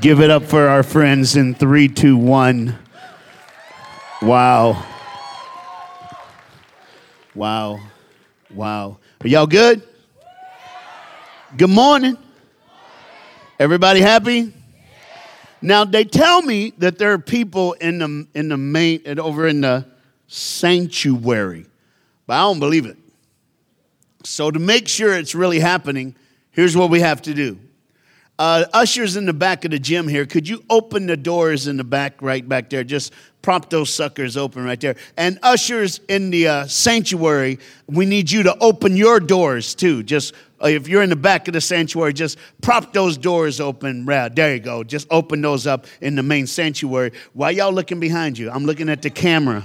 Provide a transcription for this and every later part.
Give it up for our friends in three, two, one. Wow. Wow. Wow. Are y'all good? Good morning. Everybody happy? Now they tell me that there are people in the in the main and over in the sanctuary, but I don't believe it. So to make sure it's really happening, here's what we have to do. Uh, ushers in the back of the gym here, could you open the doors in the back, right back there? Just prop those suckers open right there. And ushers in the uh, sanctuary, we need you to open your doors too. Just uh, if you're in the back of the sanctuary, just prop those doors open. Yeah, there you go. Just open those up in the main sanctuary. Why y'all looking behind you? I'm looking at the camera.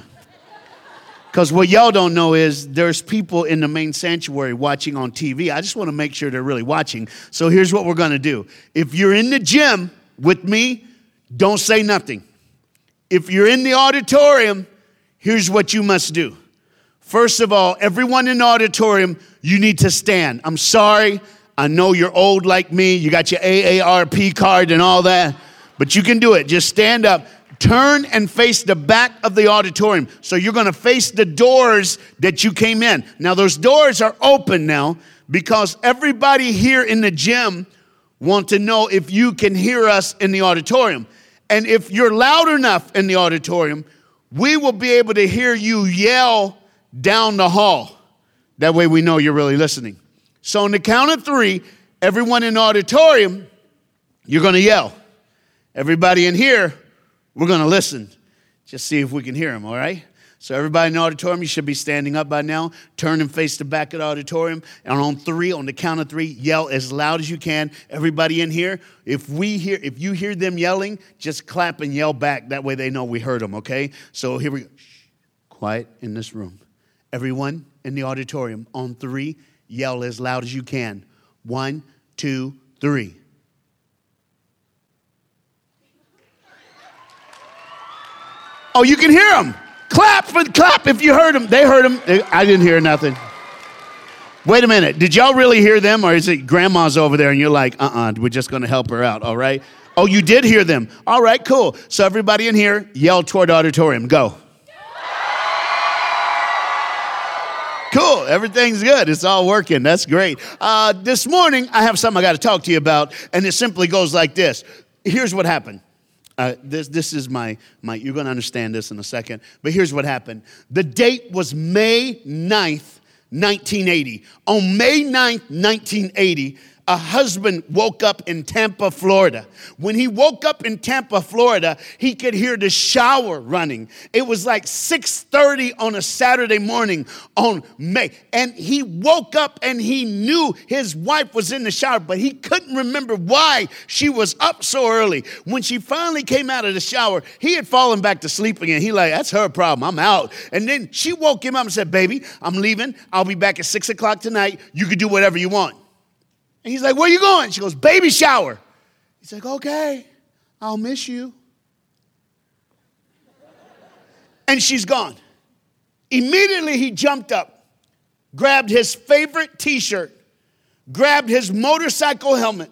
Because what y'all don't know is there's people in the main sanctuary watching on TV. I just want to make sure they're really watching. So here's what we're going to do. If you're in the gym with me, don't say nothing. If you're in the auditorium, here's what you must do. First of all, everyone in the auditorium, you need to stand. I'm sorry. I know you're old like me. You got your AARP card and all that, but you can do it. Just stand up turn and face the back of the auditorium. So you're going to face the doors that you came in. Now, those doors are open now because everybody here in the gym want to know if you can hear us in the auditorium. And if you're loud enough in the auditorium, we will be able to hear you yell down the hall. That way we know you're really listening. So, on the count of three, everyone in the auditorium, you're going to yell. Everybody in here, we're going to listen. Just see if we can hear him, all right? So, everybody in the auditorium, you should be standing up by now. Turn and face the back of the auditorium. And on three, on the count of three, yell as loud as you can. Everybody in here, if we hear, if you hear them yelling, just clap and yell back. That way they know we heard them, okay? So here we go. Shh. Quiet in this room. Everyone in the auditorium, on three, yell as loud as you can. One, two, three. Oh, you can hear them. Clap for clap if you heard them. They heard them. I didn't hear nothing. Wait a minute. Did y'all really hear them, or is it grandma's over there and you're like, uh uh-uh, uh, we are just going to help her out, all right? Oh, you did hear them. All right, cool. So everybody in here, yell toward auditorium. Go. Cool. Everything's good. It's all working. That's great. Uh, this morning, I have something I got to talk to you about, and it simply goes like this. Here's what happened. Uh, this, this is my, my, you're going to understand this in a second. But here's what happened. The date was May 9th, 1980. On May 9th, 1980, a husband woke up in Tampa, Florida. When he woke up in Tampa, Florida, he could hear the shower running. It was like 6:30 on a Saturday morning on May. And he woke up and he knew his wife was in the shower, but he couldn't remember why she was up so early. When she finally came out of the shower, he had fallen back to sleep again. He like, that's her problem. I'm out. And then she woke him up and said, Baby, I'm leaving. I'll be back at six o'clock tonight. You can do whatever you want. And he's like, Where you going? She goes, Baby shower. He's like, Okay, I'll miss you. And she's gone. Immediately he jumped up, grabbed his favorite t shirt, grabbed his motorcycle helmet,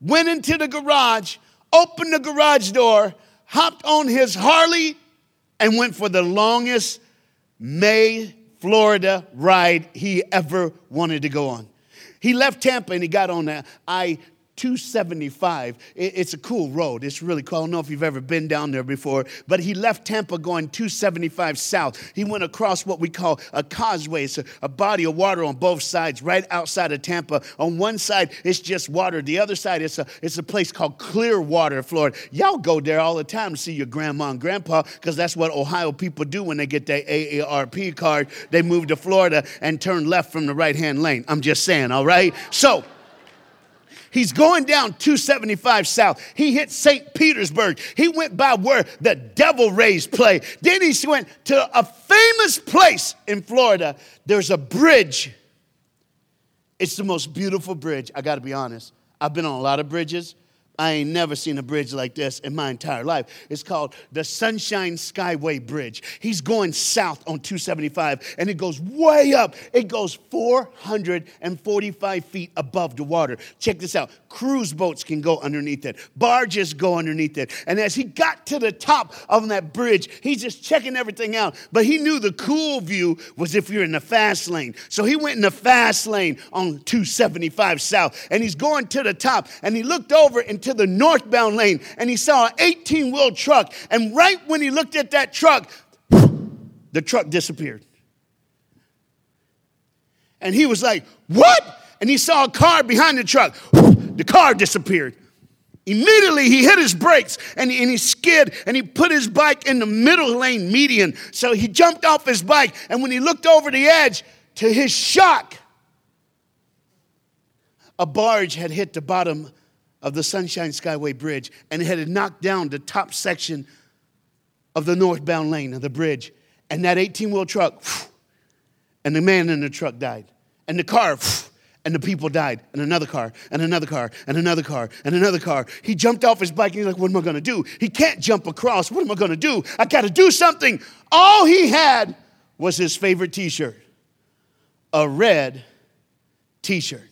went into the garage, opened the garage door, hopped on his Harley, and went for the longest May, Florida ride he ever wanted to go on. He left Tampa and he got on the I 275. It's a cool road. It's really cool. I don't know if you've ever been down there before, but he left Tampa going 275 south. He went across what we call a causeway. It's a, a, body of water on both sides, right outside of Tampa. On one side, it's just water. The other side, it's a, it's a place called Clearwater, Florida. Y'all go there all the time to see your grandma and grandpa because that's what Ohio people do when they get their AARP card. They move to Florida and turn left from the right hand lane. I'm just saying, all right? So, He's going down 275 south. He hit St. Petersburg. He went by where the Devil Rays play. Then he went to a famous place in Florida. There's a bridge. It's the most beautiful bridge. I got to be honest. I've been on a lot of bridges, I ain't never seen a bridge like this in my entire life. It's called the Sunshine Skyway Bridge. He's going south on 275 and it goes way up. It goes 445 feet above the water. Check this out cruise boats can go underneath it, barges go underneath it. And as he got to the top of that bridge, he's just checking everything out. But he knew the cool view was if you're in the fast lane. So he went in the fast lane on 275 south and he's going to the top and he looked over and to the northbound lane and he saw an 18 wheel truck. And right when he looked at that truck, the truck disappeared. And he was like, What? And he saw a car behind the truck. The car disappeared. Immediately, he hit his brakes and he, and he skid and he put his bike in the middle lane median. So he jumped off his bike. And when he looked over the edge, to his shock, a barge had hit the bottom of the Sunshine Skyway Bridge and it had knocked down the top section of the northbound lane of the bridge. And that 18 wheel truck, and the man in the truck died. And the car, and the people died, and another car, and another car, and another car, and another car. He jumped off his bike and he's like, What am I gonna do? He can't jump across. What am I gonna do? I gotta do something. All he had was his favorite t shirt a red t shirt.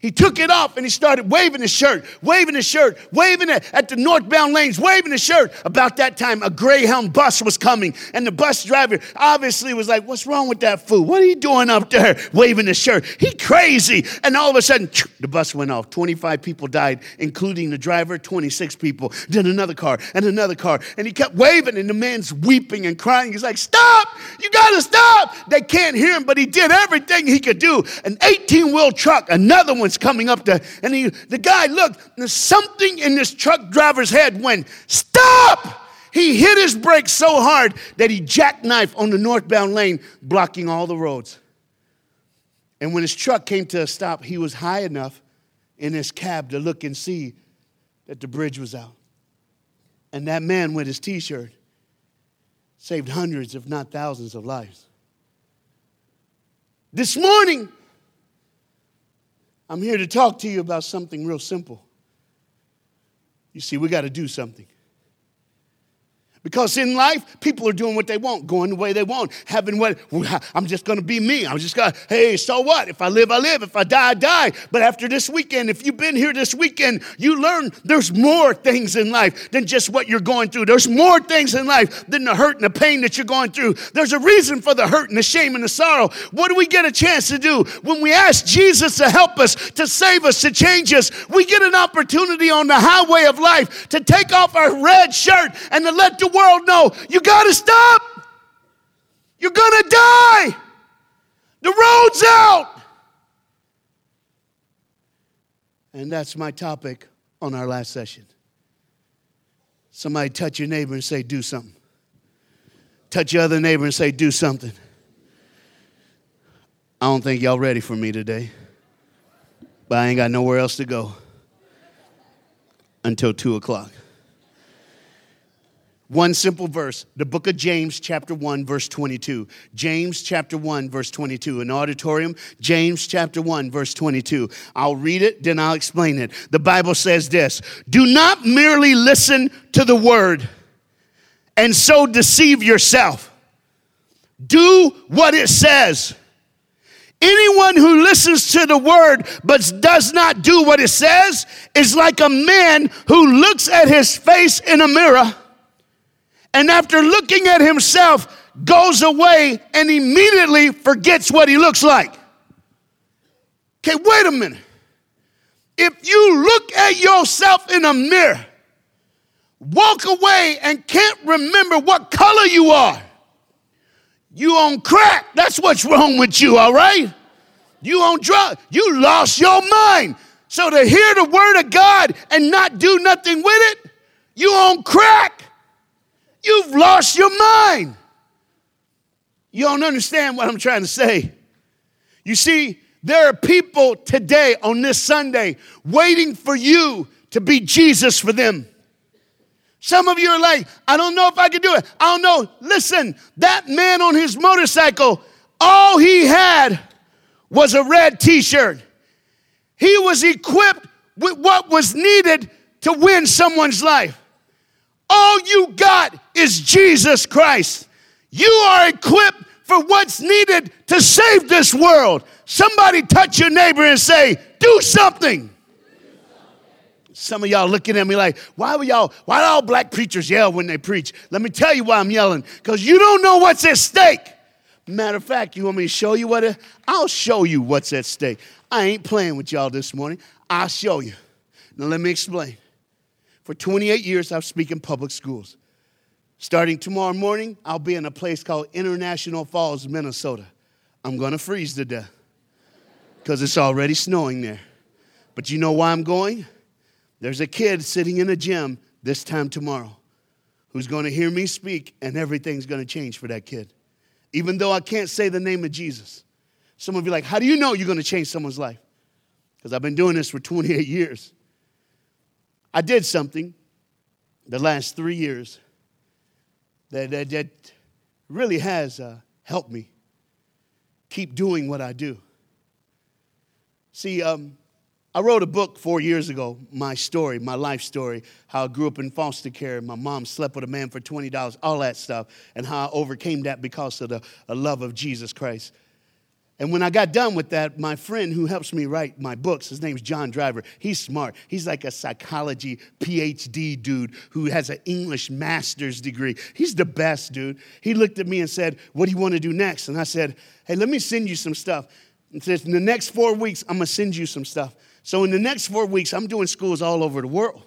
He took it off and he started waving his shirt, waving his shirt, waving it at the northbound lanes, waving his shirt. About that time, a Greyhound bus was coming, and the bus driver obviously was like, What's wrong with that fool? What are you doing up there waving his shirt? He crazy. And all of a sudden, the bus went off. 25 people died, including the driver, 26 people. Then another car and another car. And he kept waving, and the man's weeping and crying. He's like, Stop! You gotta stop! They can't hear him, but he did everything he could do. An 18 wheel truck, another one coming up to, and he, the guy looked, something in this truck driver's head went, Stop! He hit his brakes so hard that he jackknifed on the northbound lane, blocking all the roads. And when his truck came to a stop, he was high enough in his cab to look and see that the bridge was out. And that man with his t shirt saved hundreds, if not thousands, of lives. This morning, I'm here to talk to you about something real simple. You see, we got to do something. Because in life, people are doing what they want, going the way they want, having what I'm just gonna be me. I'm just gonna, hey, so what? If I live, I live. If I die, I die. But after this weekend, if you've been here this weekend, you learn there's more things in life than just what you're going through. There's more things in life than the hurt and the pain that you're going through. There's a reason for the hurt and the shame and the sorrow. What do we get a chance to do? When we ask Jesus to help us, to save us, to change us, we get an opportunity on the highway of life to take off our red shirt and to let the world know you got to stop. You're to die. The road's out. And that's my topic on our last session. Somebody touch your neighbor and say, do something. Touch your other neighbor and say, do something. I don't think y'all ready for me today, but I ain't got nowhere else to go until 2 o'clock. One simple verse, the book of James, chapter 1, verse 22. James, chapter 1, verse 22. An auditorium, James, chapter 1, verse 22. I'll read it, then I'll explain it. The Bible says this Do not merely listen to the word and so deceive yourself. Do what it says. Anyone who listens to the word but does not do what it says is like a man who looks at his face in a mirror and after looking at himself, goes away and immediately forgets what he looks like. Okay, wait a minute. If you look at yourself in a mirror, walk away and can't remember what color you are, you on crack. That's what's wrong with you, all right? You on drug. You lost your mind. So to hear the word of God and not do nothing with it, you on crack. You've lost your mind. You don't understand what I'm trying to say. You see, there are people today on this Sunday waiting for you to be Jesus for them. Some of you are like, I don't know if I can do it. I don't know. Listen, that man on his motorcycle, all he had was a red t shirt. He was equipped with what was needed to win someone's life. All you got is Jesus Christ. You are equipped for what's needed to save this world. Somebody touch your neighbor and say, Do something. Some of y'all looking at me like, why were y'all, why do all black preachers yell when they preach? Let me tell you why I'm yelling. Because you don't know what's at stake. Matter of fact, you want me to show you what? It, I'll show you what's at stake. I ain't playing with y'all this morning. I'll show you. Now let me explain. For 28 years, I've speak in public schools. Starting tomorrow morning, I'll be in a place called International Falls, Minnesota. I'm to freeze to death because it's already snowing there. But you know why I'm going? There's a kid sitting in a gym this time tomorrow who's to hear me speak, and everything's to change for that kid. Even though I can't say the name of Jesus. Some of you like, how do you know you're to change someone's life? Because I've been doing this for 28 years. I did something the last three years that, that, that really has uh, helped me keep doing what I do. See, um, I wrote a book four years ago, my story, my life story, how I grew up in foster care. My mom slept with a man for $20, all that stuff, and how I overcame that because of the love of Jesus Christ. And when I got done with that, my friend who helps me write my books, his name's John Driver, he's smart. He's like a psychology PhD dude who has an English master's degree. He's the best, dude. He looked at me and said, What do you want to do next? And I said, Hey, let me send you some stuff. And says, In the next four weeks, I'm going to send you some stuff. So in the next four weeks, I'm doing schools all over the world.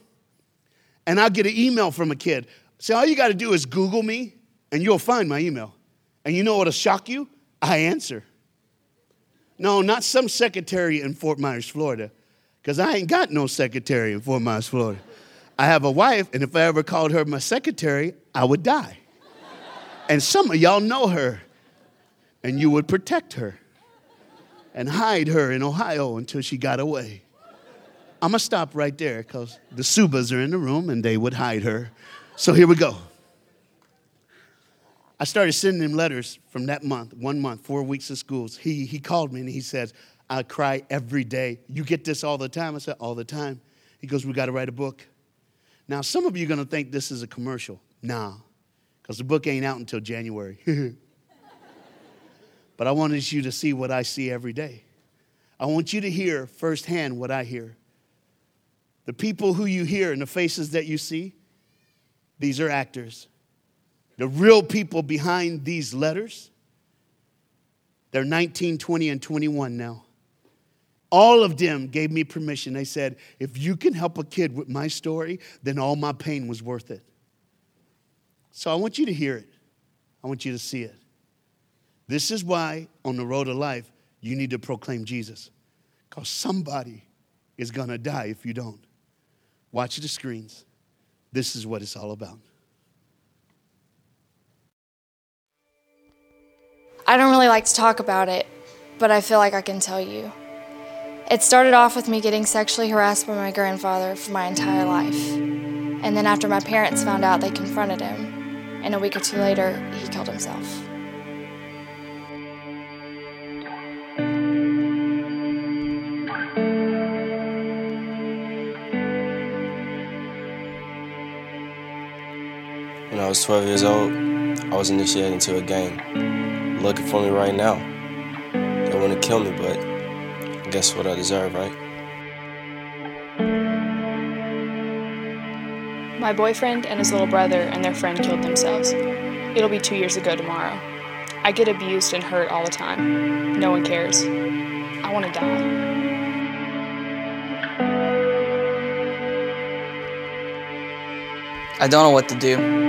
And I'll get an email from a kid. So all you got to do is Google me, and you'll find my email. And you know what'll shock you? I answer. No, not some secretary in Fort Myers, Florida, because I ain't got no secretary in Fort Myers, Florida. I have a wife, and if I ever called her my secretary, I would die. And some of y'all know her, and you would protect her and hide her in Ohio until she got away. I'm gonna stop right there because the Subas are in the room and they would hide her. So here we go. I started sending him letters from that month, one month, four weeks of schools. He, he called me and he says, I cry every day. You get this all the time? I said, All the time. He goes, We got to write a book. Now, some of you are going to think this is a commercial. Nah, because the book ain't out until January. But I wanted you to see what I see every day. I want you to hear firsthand what I hear. The people who you hear and the faces that you see, these are actors. The real people behind these letters, they're 19, 20, and 21 now. All of them gave me permission. They said, if you can help a kid with my story, then all my pain was worth it. So I want you to hear it. I want you to see it. This is why on the road of life, you need to proclaim Jesus. Because somebody is going to die if you don't. Watch the screens. This is what it's all about. I don't really like to talk about it, but I feel like I can tell you. It started off with me getting sexually harassed by my grandfather for my entire life. And then after my parents found out, they confronted him. And a week or two later, he killed himself. When I was 12 years old, I was initiated into a gang. Looking for me right now. They want to kill me, but guess what I deserve, right? My boyfriend and his little brother and their friend killed themselves. It'll be two years ago tomorrow. I get abused and hurt all the time. No one cares. I want to die. I don't know what to do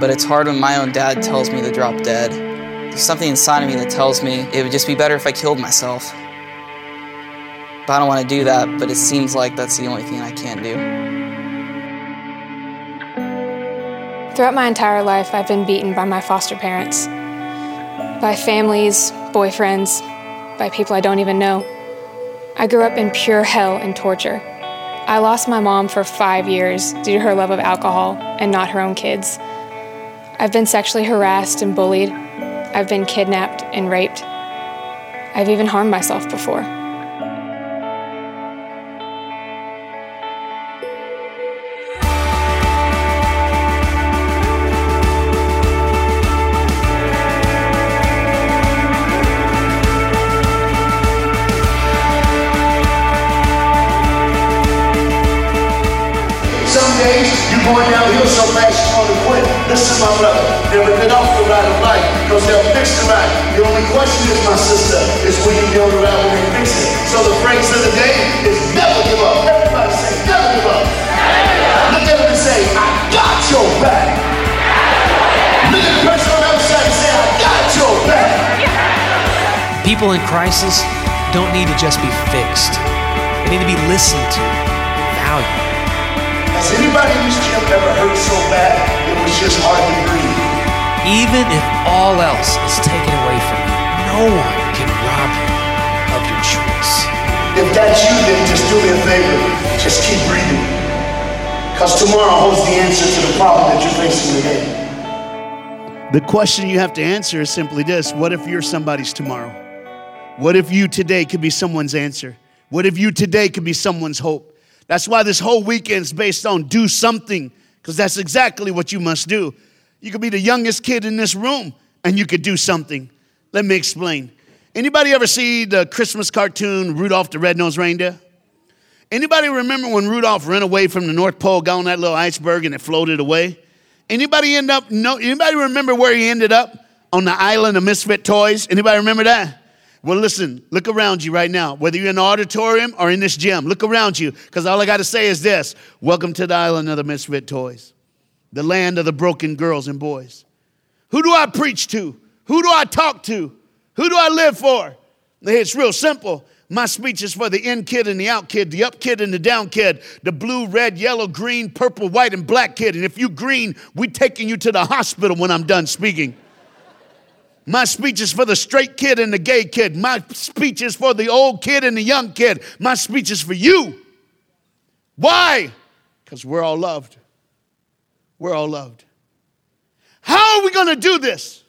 but it's hard when my own dad tells me to drop dead. There's something inside of me that tells me it would just be better if I killed myself. But I don't want to do that, but it seems like that's the only thing I can do. Throughout my entire life, I've been beaten by my foster parents, by families, boyfriends, by people I don't even know. I grew up in pure hell and torture. I lost my mom for five years due to her love of alcohol and not her own kids. I've been sexually harassed and bullied. I've been kidnapped and raped. I've even harmed myself before. The only question is, my sister, is will you on the ride when they fix it? So the phrase of the day is never give up. Everybody say, never give up. Look at them and say, I got your back. Look at the person on the other side and say, I got your back. People in crisis don't need to just be fixed. They need to be listened to, valued. Has anybody in this gym ever hurt so bad it was just hard to breathe? Even if all else is taken away from you, no one can rob you of your choice. If that's you, then just do me a favor. Just keep breathing. Because tomorrow holds the answer to the problem that you're facing today. The question you have to answer is simply this What if you're somebody's tomorrow? What if you today could be someone's answer? What if you today could be someone's hope? That's why this whole weekend's based on do something, because that's exactly what you must do. You could be the youngest kid in this room and you could do something. Let me explain. Anybody ever see the Christmas cartoon Rudolph the Red-Nosed Reindeer? Anybody remember when Rudolph ran away from the North Pole, got on that little iceberg and it floated away? Anybody end up no anybody remember where he ended up? On the island of misfit toys? Anybody remember that? Well, listen, look around you right now. Whether you're in the auditorium or in this gym, look around you, because all I got to say is this Welcome to the island of the misfit toys, the land of the broken girls and boys. Who do I preach to? Who do I talk to? Who do I live for? It's real simple. My speech is for the in kid and the out kid, the up kid and the down kid, the blue, red, yellow, green, purple, white, and black kid. And if you green, we're taking you to the hospital when I'm done speaking. My speech is for the straight kid and the gay kid. My speech is for the old kid and the young kid. My speech is for you. Why? Because we're all loved. We're all loved. How are we going to do this?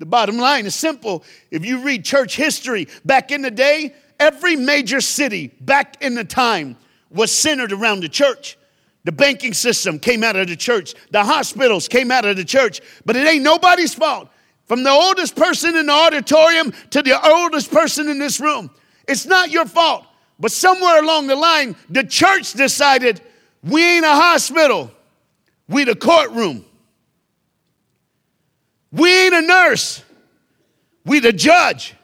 The bottom line is simple. If you read church history, back in the day, every major city back in the time was centered around the church. The banking system came out of the church. The hospitals came out of the church. But it ain't nobody's fault. From the oldest person in the auditorium to the oldest person in this room. It's not your fault. But somewhere along the line, the church decided we ain't a hospital, we the courtroom. We ain't a nurse, we the judge.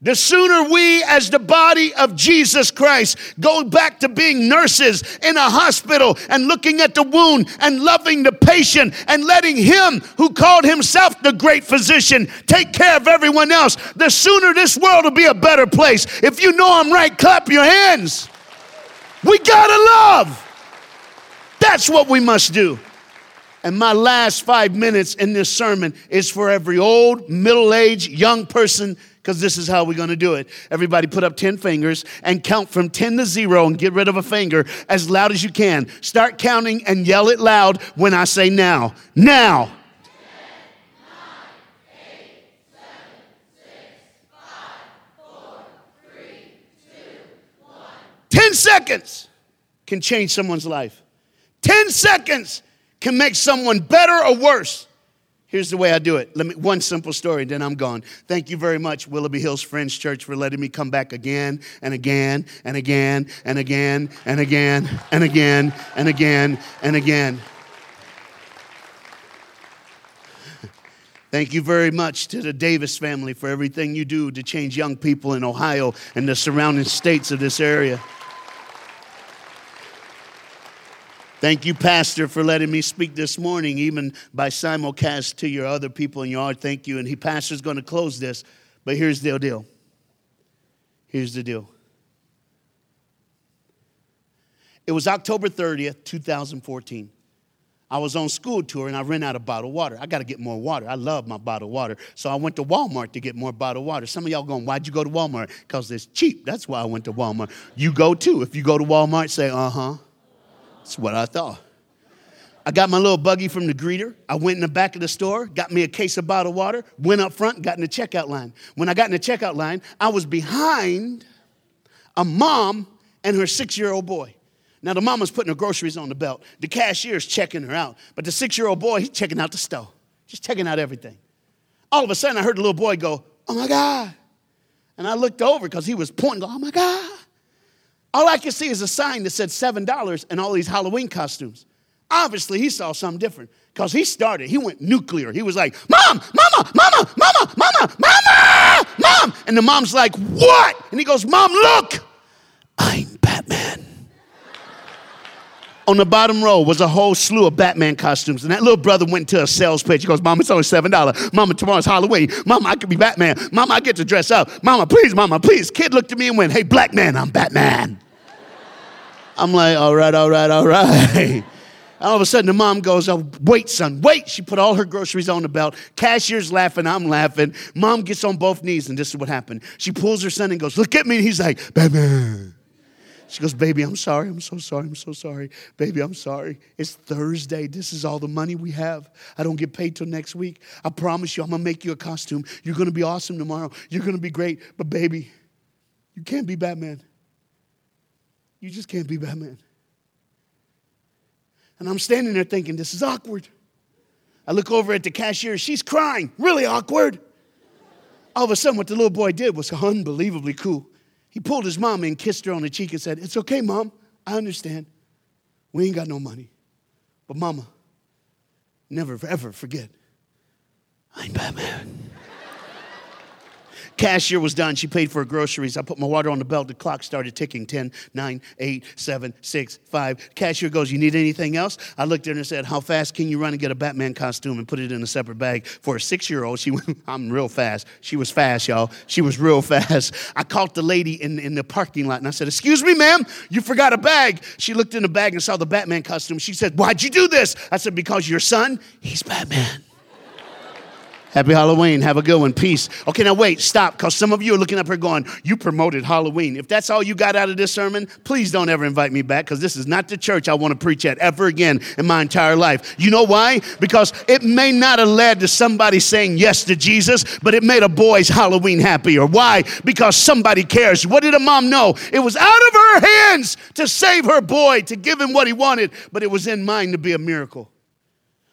The sooner we, as the body of Jesus Christ, go back to being nurses in a hospital and looking at the wound and loving the patient and letting Him, who called Himself the great physician, take care of everyone else, the sooner this world will be a better place. If you know I'm right, clap your hands. We gotta love. That's what we must do. And my last five minutes in this sermon is for every old, middle aged, young person because this is how we're going to do it. Everybody put up 10 fingers and count from 10 to 0 and get rid of a finger as loud as you can. Start counting and yell it loud when I say now. Now. 10 seconds can change someone's life. 10 seconds can make someone better or worse. Here's the way I do it. Let me one simple story, then I'm gone. Thank you very much, Willoughby Hills Friends Church, for letting me come back again and again and again and again and again and again and again and again. Thank you very much to the Davis family for everything you do to change young people in Ohio and the surrounding states of this area. Thank you, Pastor, for letting me speak this morning, even by simulcast to your other people in your heart. Thank you. And he, Pastor's going to close this, but here's the deal. Here's the deal. It was October 30th, 2014. I was on school tour and I ran out of bottled water. I got to get more water. I love my bottled water. So I went to Walmart to get more bottled water. Some of y'all going, why'd you go to Walmart? Because it's cheap. That's why I went to Walmart. You go too. If you go to Walmart, say, uh huh. That's what I thought. I got my little buggy from the greeter. I went in the back of the store, got me a case of bottled water, went up front, got in the checkout line. When I got in the checkout line, I was behind a mom and her six year old boy. Now, the mama's putting her groceries on the belt. The cashier's checking her out. But the six year old boy, he's checking out the stove, just checking out everything. All of a sudden, I heard the little boy go, Oh my God. And I looked over because he was pointing, Oh my God. All I could see is a sign that said $7 and all these Halloween costumes. Obviously, he saw something different because he started, he went nuclear. He was like, Mom, Mama, Mama, Mama, Mama, Mama, Mom. And the mom's like, What? And he goes, Mom, look, I'm Batman. On the bottom row was a whole slew of Batman costumes. And that little brother went to a sales page. He goes, Mama, it's only $7. Mama, tomorrow's Halloween. Mama, I could be Batman. Mama, I get to dress up. Mama, please, Mama, please. Kid looked at me and went, Hey, black man, I'm Batman. I'm like, All right, all right, all right. All of a sudden, the mom goes, oh, Wait, son, wait. She put all her groceries on the belt. Cashier's laughing. I'm laughing. Mom gets on both knees, and this is what happened. She pulls her son and goes, Look at me. And he's like, Batman. She goes, Baby, I'm sorry. I'm so sorry. I'm so sorry. Baby, I'm sorry. It's Thursday. This is all the money we have. I don't get paid till next week. I promise you, I'm going to make you a costume. You're going to be awesome tomorrow. You're going to be great. But, baby, you can't be Batman. You just can't be Batman. And I'm standing there thinking, This is awkward. I look over at the cashier. She's crying. Really awkward. All of a sudden, what the little boy did was unbelievably cool. He pulled his mom and kissed her on the cheek and said, It's okay, mom. I understand. We ain't got no money. But, mama, never ever forget, I'm Batman. Cashier was done. She paid for her groceries. I put my water on the belt. The clock started ticking 10, 9, 8, 7, 6, 5. Cashier goes, You need anything else? I looked at her and said, How fast can you run and get a Batman costume and put it in a separate bag? For a six year old, she went, I'm real fast. She was fast, y'all. She was real fast. I caught the lady in, in the parking lot and I said, Excuse me, ma'am, you forgot a bag. She looked in the bag and saw the Batman costume. She said, Why'd you do this? I said, Because your son, he's Batman. Happy Halloween. Have a good one. Peace. Okay, now wait, stop, because some of you are looking up here going, You promoted Halloween. If that's all you got out of this sermon, please don't ever invite me back, because this is not the church I want to preach at ever again in my entire life. You know why? Because it may not have led to somebody saying yes to Jesus, but it made a boy's Halloween happier. Why? Because somebody cares. What did a mom know? It was out of her hands to save her boy, to give him what he wanted, but it was in mine to be a miracle.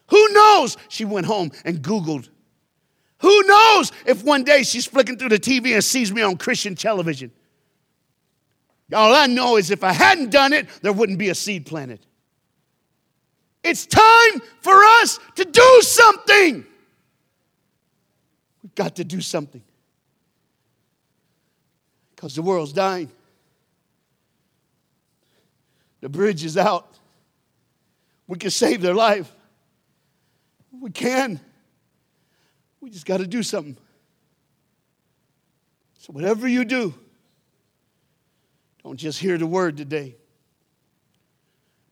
Who knows? She went home and Googled who knows if one day she's flicking through the TV and sees me on Christian television? All I know is if I hadn't done it, there wouldn't be a seed planted. It's time for us to do something. We've got to do something because the world's dying. The bridge is out. We can save their life. We can. We just got to do something. So, whatever you do, don't just hear the word today,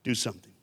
do something.